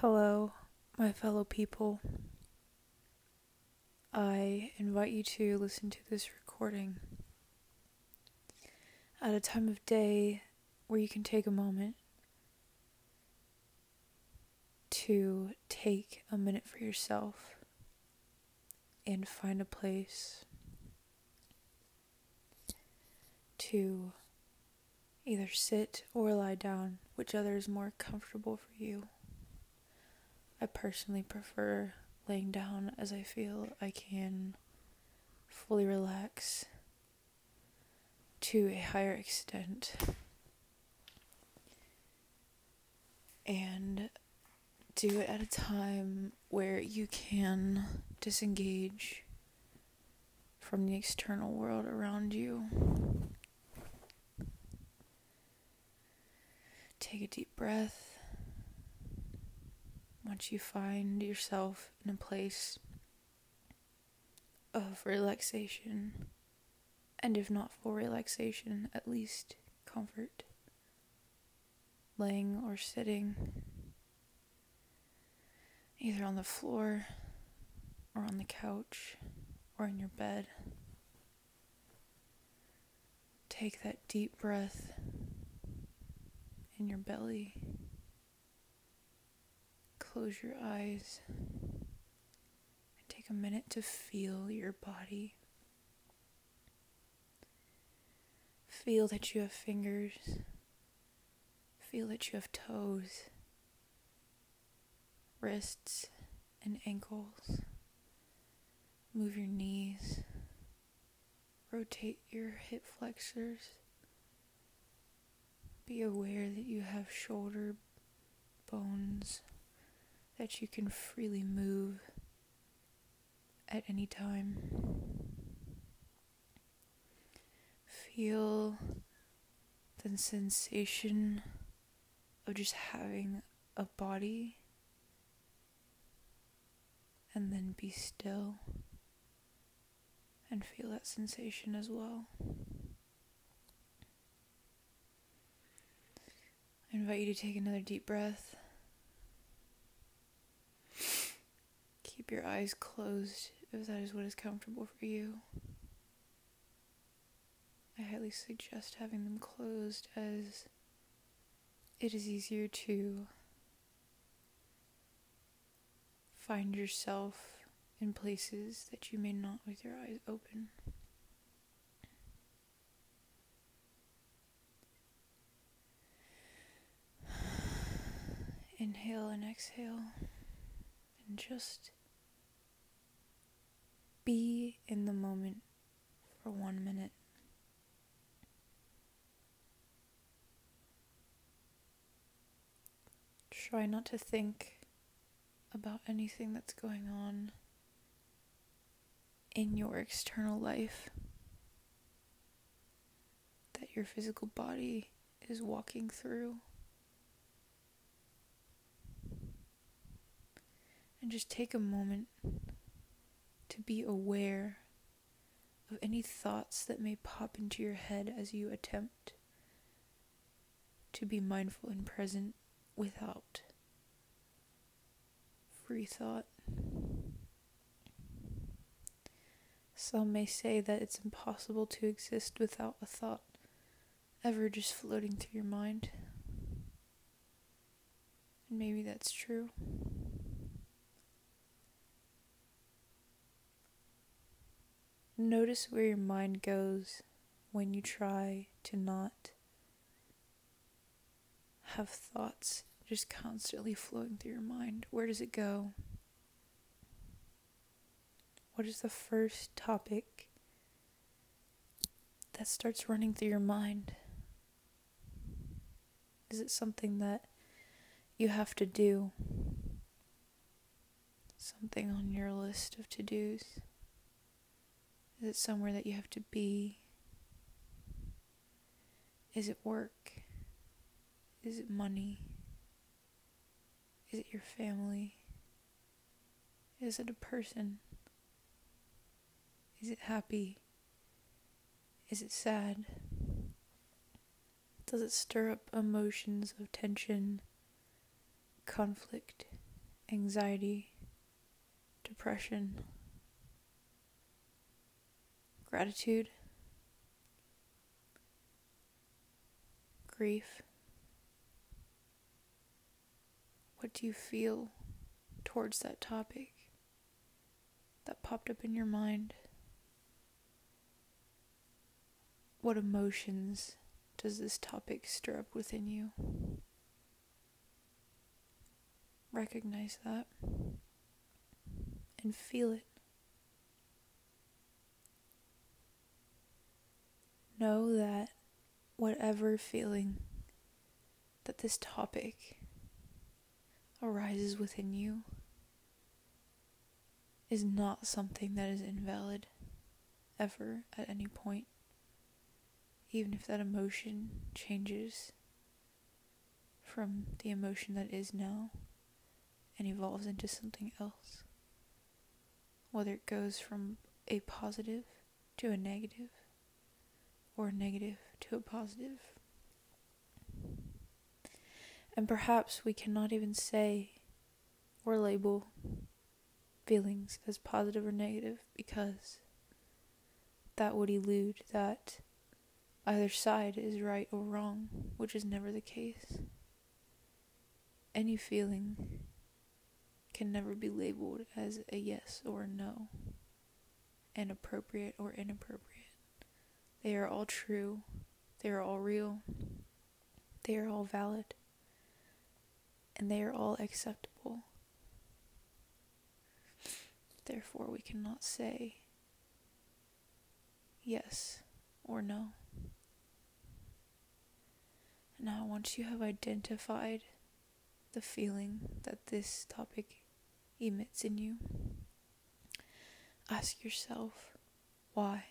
Hello, my fellow people. I invite you to listen to this recording at a time of day where you can take a moment to take a minute for yourself and find a place to either sit or lie down, whichever is more comfortable for you. I personally prefer laying down as I feel I can fully relax to a higher extent. And do it at a time where you can disengage from the external world around you. Take a deep breath once you find yourself in a place of relaxation, and if not full relaxation, at least comfort, laying or sitting, either on the floor or on the couch or in your bed. Take that deep breath in your belly close your eyes and take a minute to feel your body. Feel that you have fingers. Feel that you have toes, wrists, and ankles. Move your knees. Rotate your hip flexors. Be aware that you have shoulder bones that you can freely move at any time. Feel the sensation of just having a body and then be still and feel that sensation as well. I invite you to take another deep breath. Keep your eyes closed if that is what is comfortable for you. I highly suggest having them closed as it is easier to find yourself in places that you may not with your eyes open. Inhale and exhale, and just be in the moment for one minute. Try not to think about anything that's going on in your external life that your physical body is walking through. And just take a moment to be aware of any thoughts that may pop into your head as you attempt to be mindful and present without free thought. Some may say that it's impossible to exist without a thought ever just floating through your mind. And maybe that's true. Notice where your mind goes when you try to not have thoughts just constantly flowing through your mind. Where does it go? What is the first topic that starts running through your mind? Is it something that you have to do? Something on your list of to dos? Is it somewhere that you have to be? Is it work? Is it money? Is it your family? Is it a person? Is it happy? Is it sad? Does it stir up emotions of tension, conflict, anxiety, depression, gratitude, grief? What do you feel towards that topic that popped up in your mind? What emotions does this topic stir up within you? Recognize that and feel it. Know that whatever feeling that this topic arises within you is not something that is invalid ever at any point, even if that emotion changes from the emotion that is now and evolves into something else. Whether it goes from a positive to a negative or negative to a positive. And perhaps we cannot even say or label feelings as positive or negative because that would elude that either side is right or wrong, which is never the case. Any feeling can never be labeled as a yes or a no, an appropriate or inappropriate. They are all true, they are all real, they are all valid, and they are all acceptable. Therefore, we cannot say yes or no. Now, once you have identified the feeling that this topic emits in you. Ask yourself, why?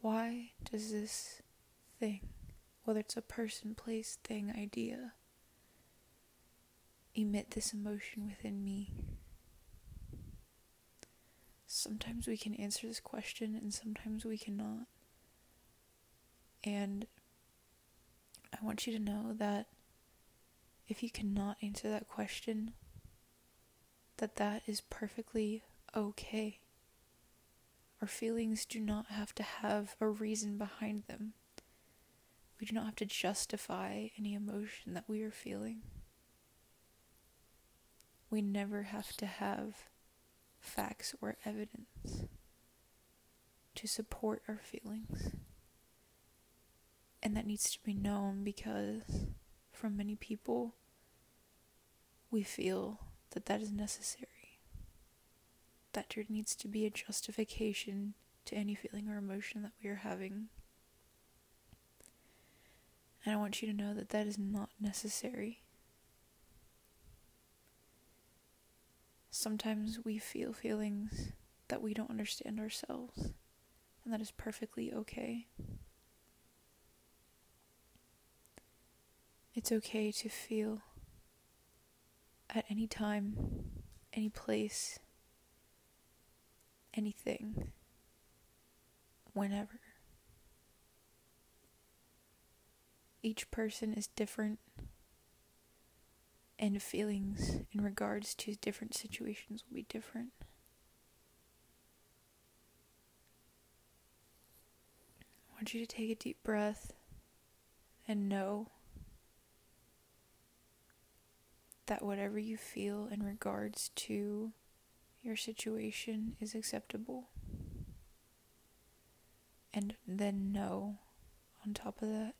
Why does this thing, whether it's a person, place, thing, idea, emit this emotion within me? Sometimes we can answer this question and sometimes we cannot. And I want you to know that if you cannot answer that question, that that is perfectly okay. Our feelings do not have to have a reason behind them. We do not have to justify any emotion that we are feeling. We never have to have facts or evidence to support our feelings. And that needs to be known because, from many people, we feel that that is necessary. That there needs to be a justification to any feeling or emotion that we are having. And I want you to know that that is not necessary. Sometimes we feel feelings that we don't understand ourselves, and that is perfectly okay. It's okay to feel at any time, any place, anything, whenever. Each person is different, and feelings in regards to different situations will be different. I want you to take a deep breath and know that whatever you feel in regards to your situation is acceptable. And then know, on top of that,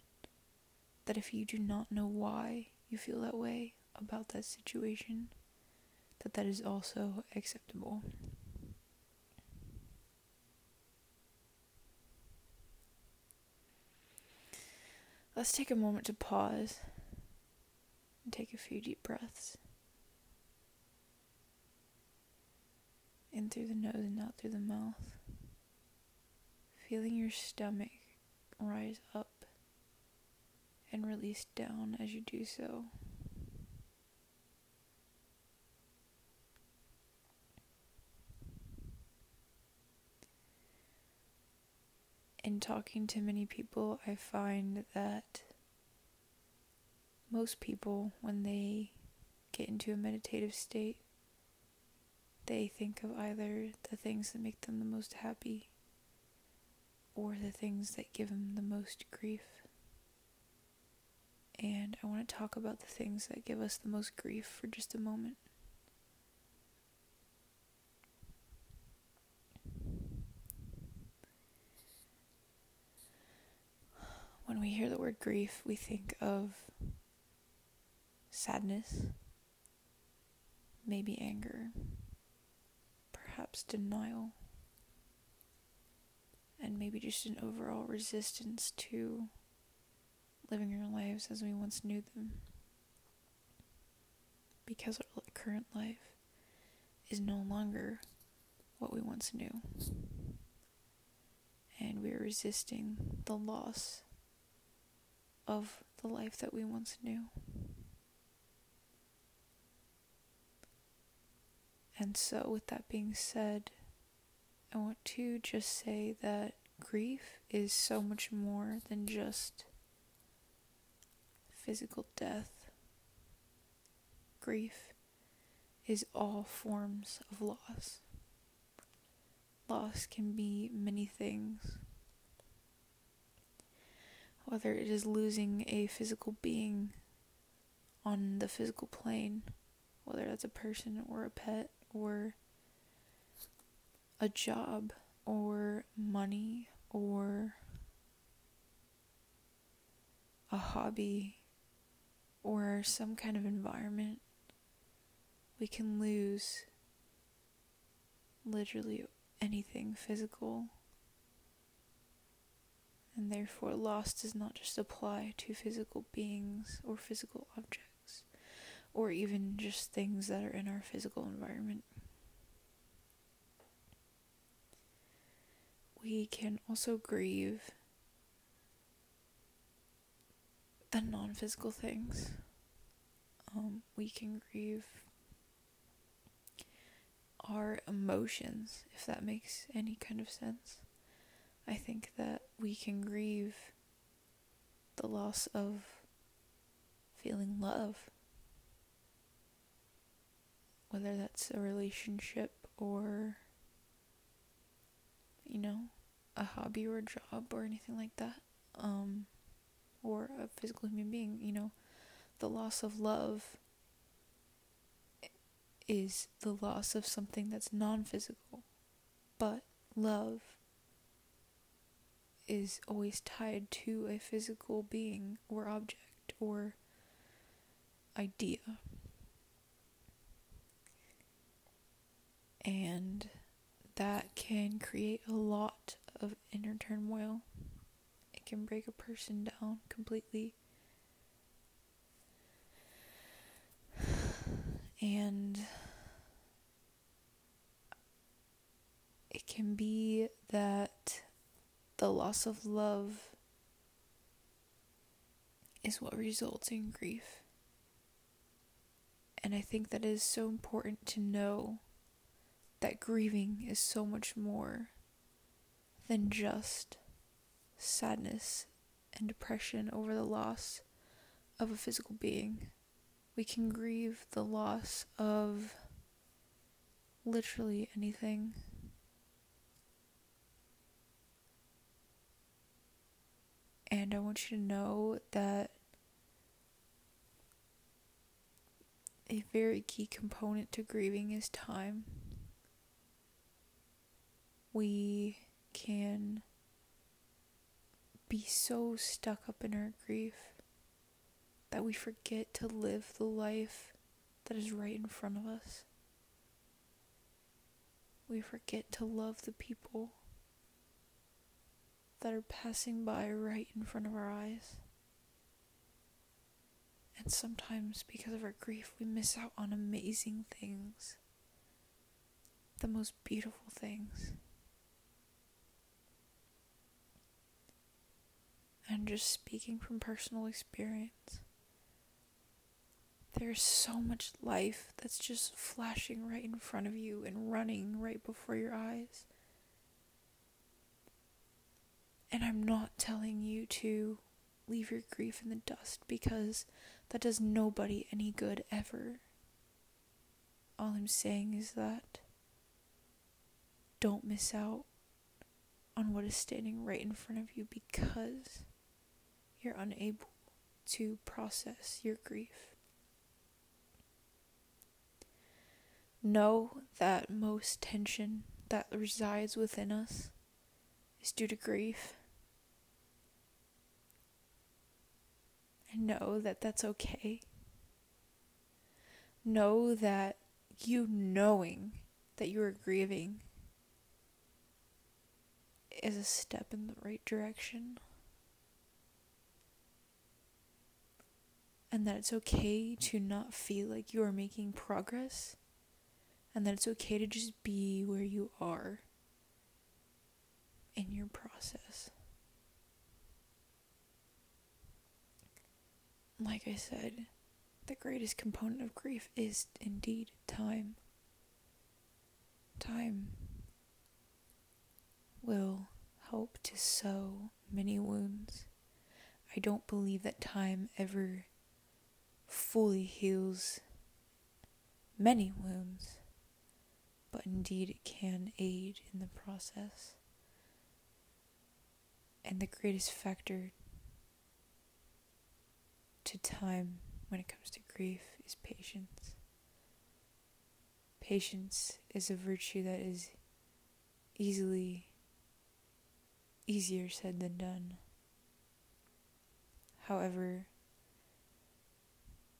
that if you do not know why you feel that way about that situation, that that is also acceptable. Let's take a moment to pause and take a few deep breaths. In through the nose and out through the mouth. Feeling your stomach rise up and release down as you do so. In talking to many people, I find that most people, when they get into a meditative state, they think of either the things that make them the most happy or the things that give them the most grief. And I want to talk about the things that give us the most grief for just a moment. When we hear the word grief, we think of sadness, maybe anger, perhaps denial, and maybe just an overall resistance to living our lives as we once knew them. Because our current life is no longer what we once knew. And we are resisting the loss of the life that we once knew. And so, with that being said, I want to just say that grief is so much more than just physical death. Grief is all forms of loss. Loss can be many things. Whether it is losing a physical being on the physical plane, whether that's a person or a pet, or a job or money or a hobby or some kind of environment, we can lose literally anything physical. And therefore, loss does not just apply to physical beings or physical objects or even just things that are in our physical environment. We can also grieve the non physical things. Um, we can grieve our emotions, if that makes any kind of sense. I think that we can grieve the loss of feeling love whether that's a relationship or, you know, a hobby or a job or anything like that, um, or a physical human being, you know, the loss of love is the loss of something that's non physical, but love is always tied to a physical being or object or idea. And that can create a lot of inner turmoil. It can break a person down completely. And it can be that the loss of love is what results in grief. And I think that is so important to know that grieving is so much more than just sadness and depression over the loss of a physical being. We can grieve the loss of literally anything. And I want you to know that a very key component to grieving is time we can be so stuck up in our grief that we forget to live the life that is right in front of us. We forget to love the people that are passing by right in front of our eyes. And sometimes, because of our grief, we miss out on amazing things, the most beautiful things. And just speaking from personal experience. There's so much life that's just flashing right in front of you and running right before your eyes. And I'm not telling you to leave your grief in the dust because that does nobody any good ever. all I'm saying is that don't miss out on what is standing right in front of you because you're unable to process your grief. Know that most tension that resides within us is due to grief. And know that that's okay. Know that you knowing that you are grieving is a step in the right direction. And that it's okay to not feel like you are making progress. And that it's okay to just be where you are in your process. Like I said, the greatest component of grief is indeed time. Time will help to sew many wounds. I don't believe that time ever fully heals many wounds, but indeed it can aid in the process. And the greatest factor to time when it comes to grief is patience. Patience is a virtue that is easily easier said than done. However,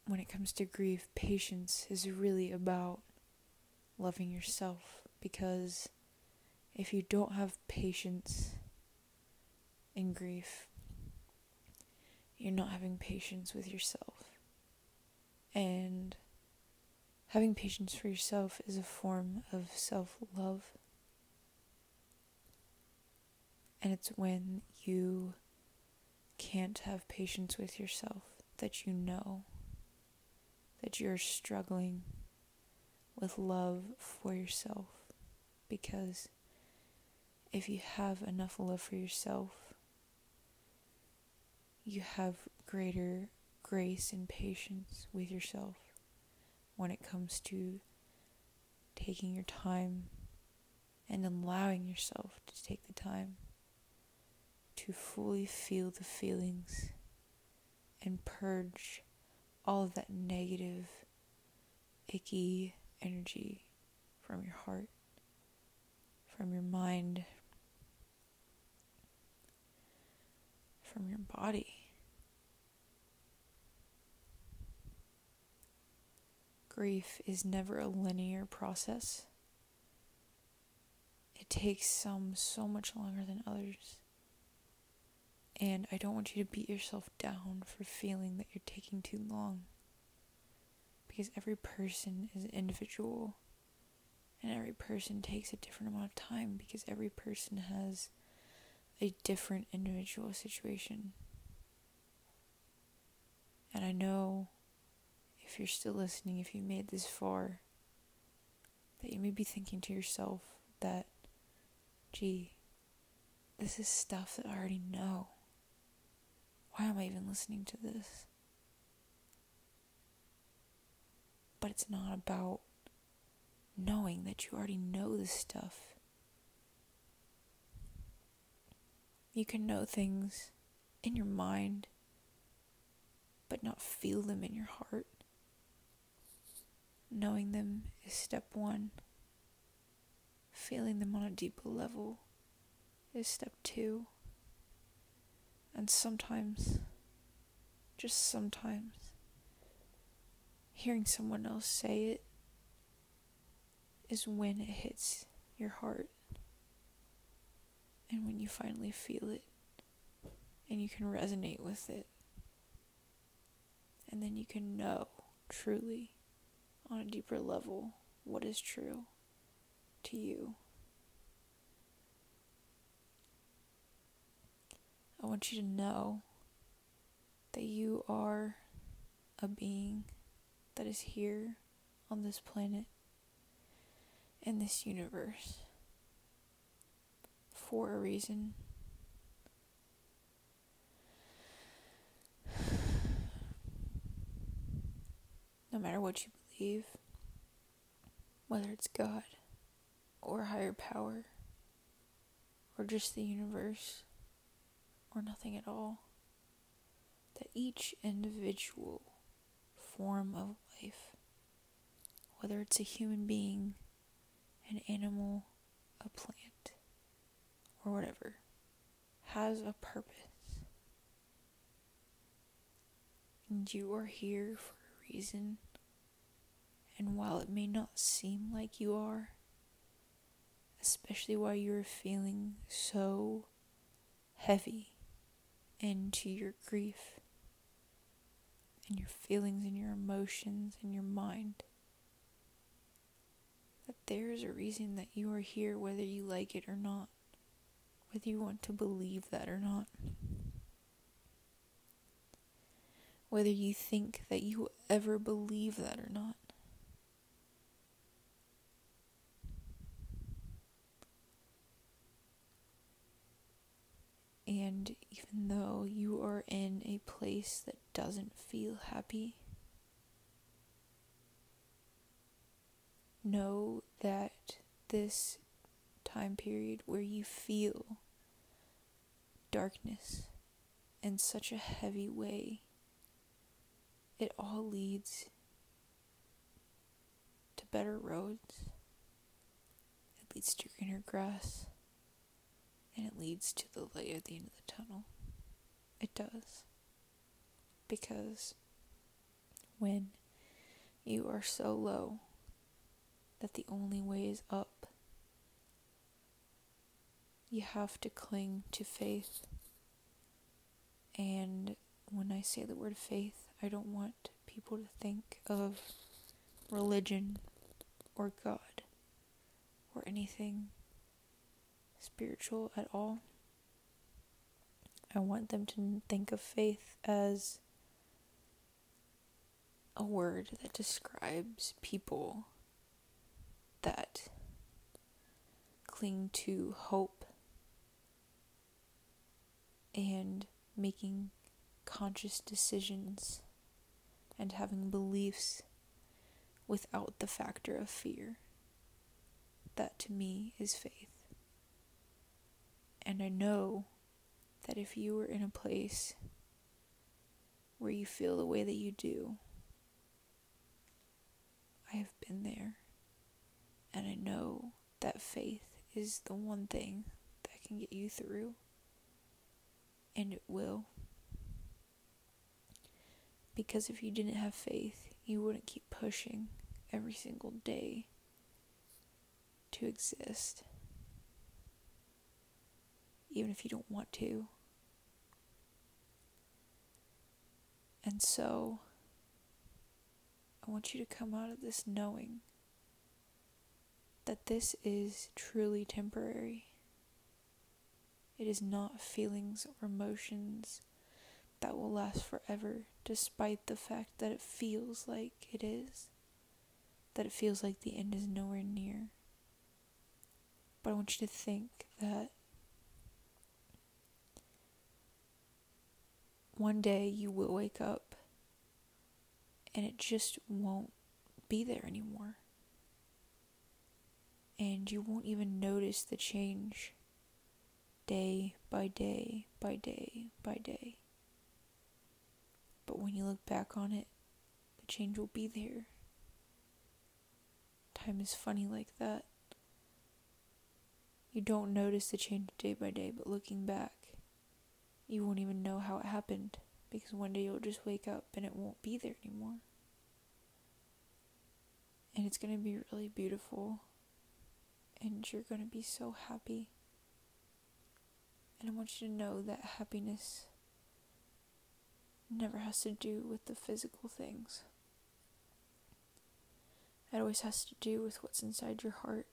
when it comes to grief, patience is really about loving yourself because if you don't have patience in grief, you're not having patience with yourself. And having patience for yourself is a form of self love. And it's when you can't have patience with yourself that you know that you're struggling with love for yourself. Because if you have enough love for yourself, you have greater grace and patience with yourself when it comes to taking your time and allowing yourself to take the time to fully feel the feelings and purge all of that negative, icky energy from your heart, from your mind, from your body. Grief is never a linear process. It takes some so much longer than others. And I don't want you to beat yourself down for feeling that you're taking too long. Because every person is an individual. And every person takes a different amount of time because every person has a different individual situation. And I know if you're still listening, if you made this far, that you may be thinking to yourself that, gee, this is stuff that I already know why am I even listening to this? But it's not about knowing that you already know this stuff. You can know things in your mind, but not feel them in your heart. Knowing them is step one. Feeling them on a deeper level is step two. And sometimes, just sometimes, hearing someone else say it is when it hits your heart. And when you finally feel it and you can resonate with it. And then you can know truly on a deeper level what is true to you. I want you to know that you are a being that is here on this planet in this universe for a reason. No matter what you believe, whether it's God or higher power or just the universe or nothing at all, that each individual form of life, whether it's a human being, an animal, a plant, or whatever, has a purpose. And you are here for a reason. And while it may not seem like you are, especially while you're feeling so heavy into your grief and your feelings and your emotions and your mind, that there's a reason that you are here, whether you like it or not, whether you want to believe that or not. Whether you think that you ever believe that or not. And even though you are in a place that doesn't feel happy, know that this time period where you feel darkness in such a heavy way, it all leads to better roads. It leads to greener grass and it leads to the light at the end of the tunnel. It does. Because when you are so low that the only way is up, you have to cling to faith. And when I say the word faith, I don't want people to think of religion or God or anything spiritual at all. I want them to think of faith as a word that describes people that cling to hope and making conscious decisions and having beliefs without the factor of fear. That to me is faith. And I know that if you were in a place where you feel the way that you do, I have been there. And I know that faith is the one thing that can get you through. And it will. Because if you didn't have faith, you wouldn't keep pushing every single day to exist even if you don't want to. And so, I want you to come out of this knowing that this is truly temporary. It is not feelings or emotions that will last forever, despite the fact that it feels like it is, that it feels like the end is nowhere near. But I want you to think that one day you will wake up and it just won't be there anymore. And you won't even notice the change day by day by day by day. But when you look back on it, the change will be there. Time is funny like that. You don't notice the change day by day, but looking back, you won't even know how it happened because one day you'll just wake up and it won't be there anymore. And it's going to be really beautiful. And you're going to be so happy. And I want you to know that happiness never has to do with the physical things. It always has to do with what's inside your heart.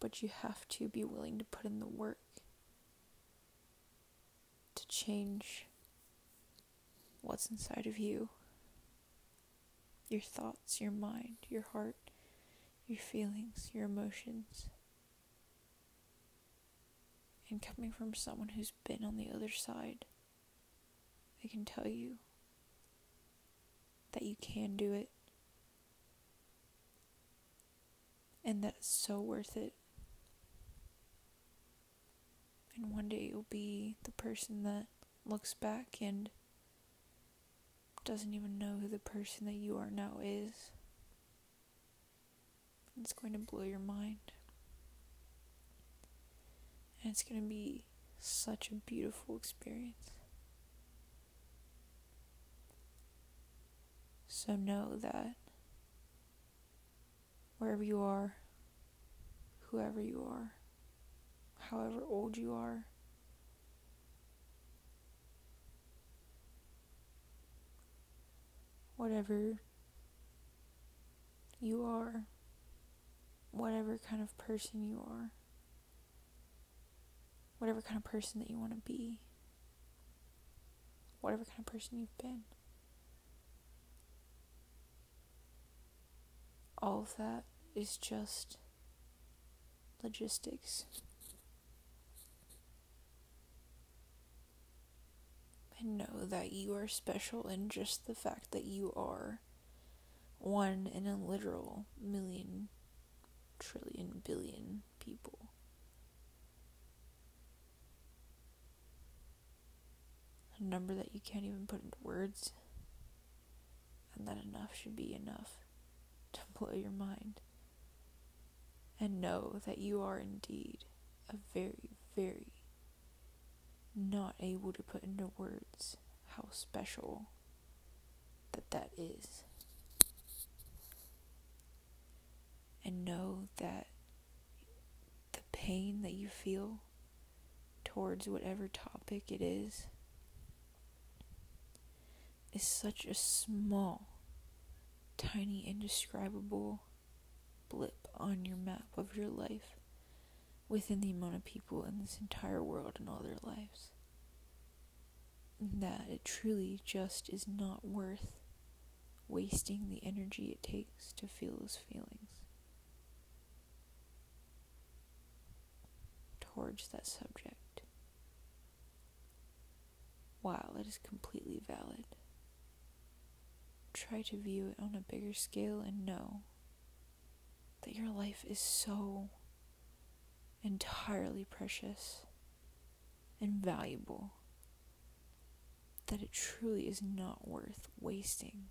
But you have to be willing to put in the work change what's inside of you your thoughts, your mind, your heart, your feelings, your emotions. And coming from someone who's been on the other side, I can tell you that you can do it. and that it's so worth it. And one day you'll be the person that looks back and doesn't even know who the person that you are now is. It's going to blow your mind. And it's going to be such a beautiful experience. So know that wherever you are, whoever you are, however old you are, whatever you are, whatever kind of person you are, whatever kind of person that you want to be, whatever kind of person you've been. All of that is just logistics. And know that you are special in just the fact that you are one in a literal million, trillion, billion people. A number that you can't even put into words, and that enough should be enough to blow your mind. And know that you are indeed a very, very not able to put into words how special that that is. And know that the pain that you feel towards whatever topic it is is such a small, tiny, indescribable blip on your map of your life within the amount of people in this entire world and all their lives. That it truly just is not worth wasting the energy it takes to feel those feelings towards that subject. While it is completely valid, try to view it on a bigger scale and know that your life is so entirely precious and valuable that it truly is not worth wasting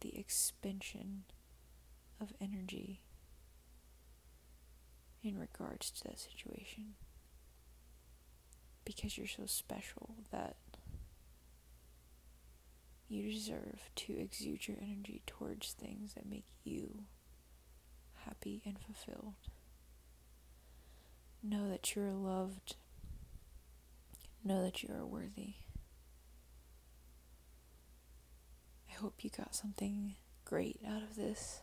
the expansion of energy in regards to that situation because you're so special that you deserve to exude your energy towards things that make you happy and fulfilled. Know that you are loved. Know that you are worthy. I hope you got something great out of this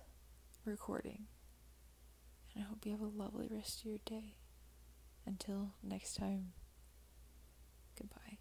recording. And I hope you have a lovely rest of your day. Until next time, goodbye.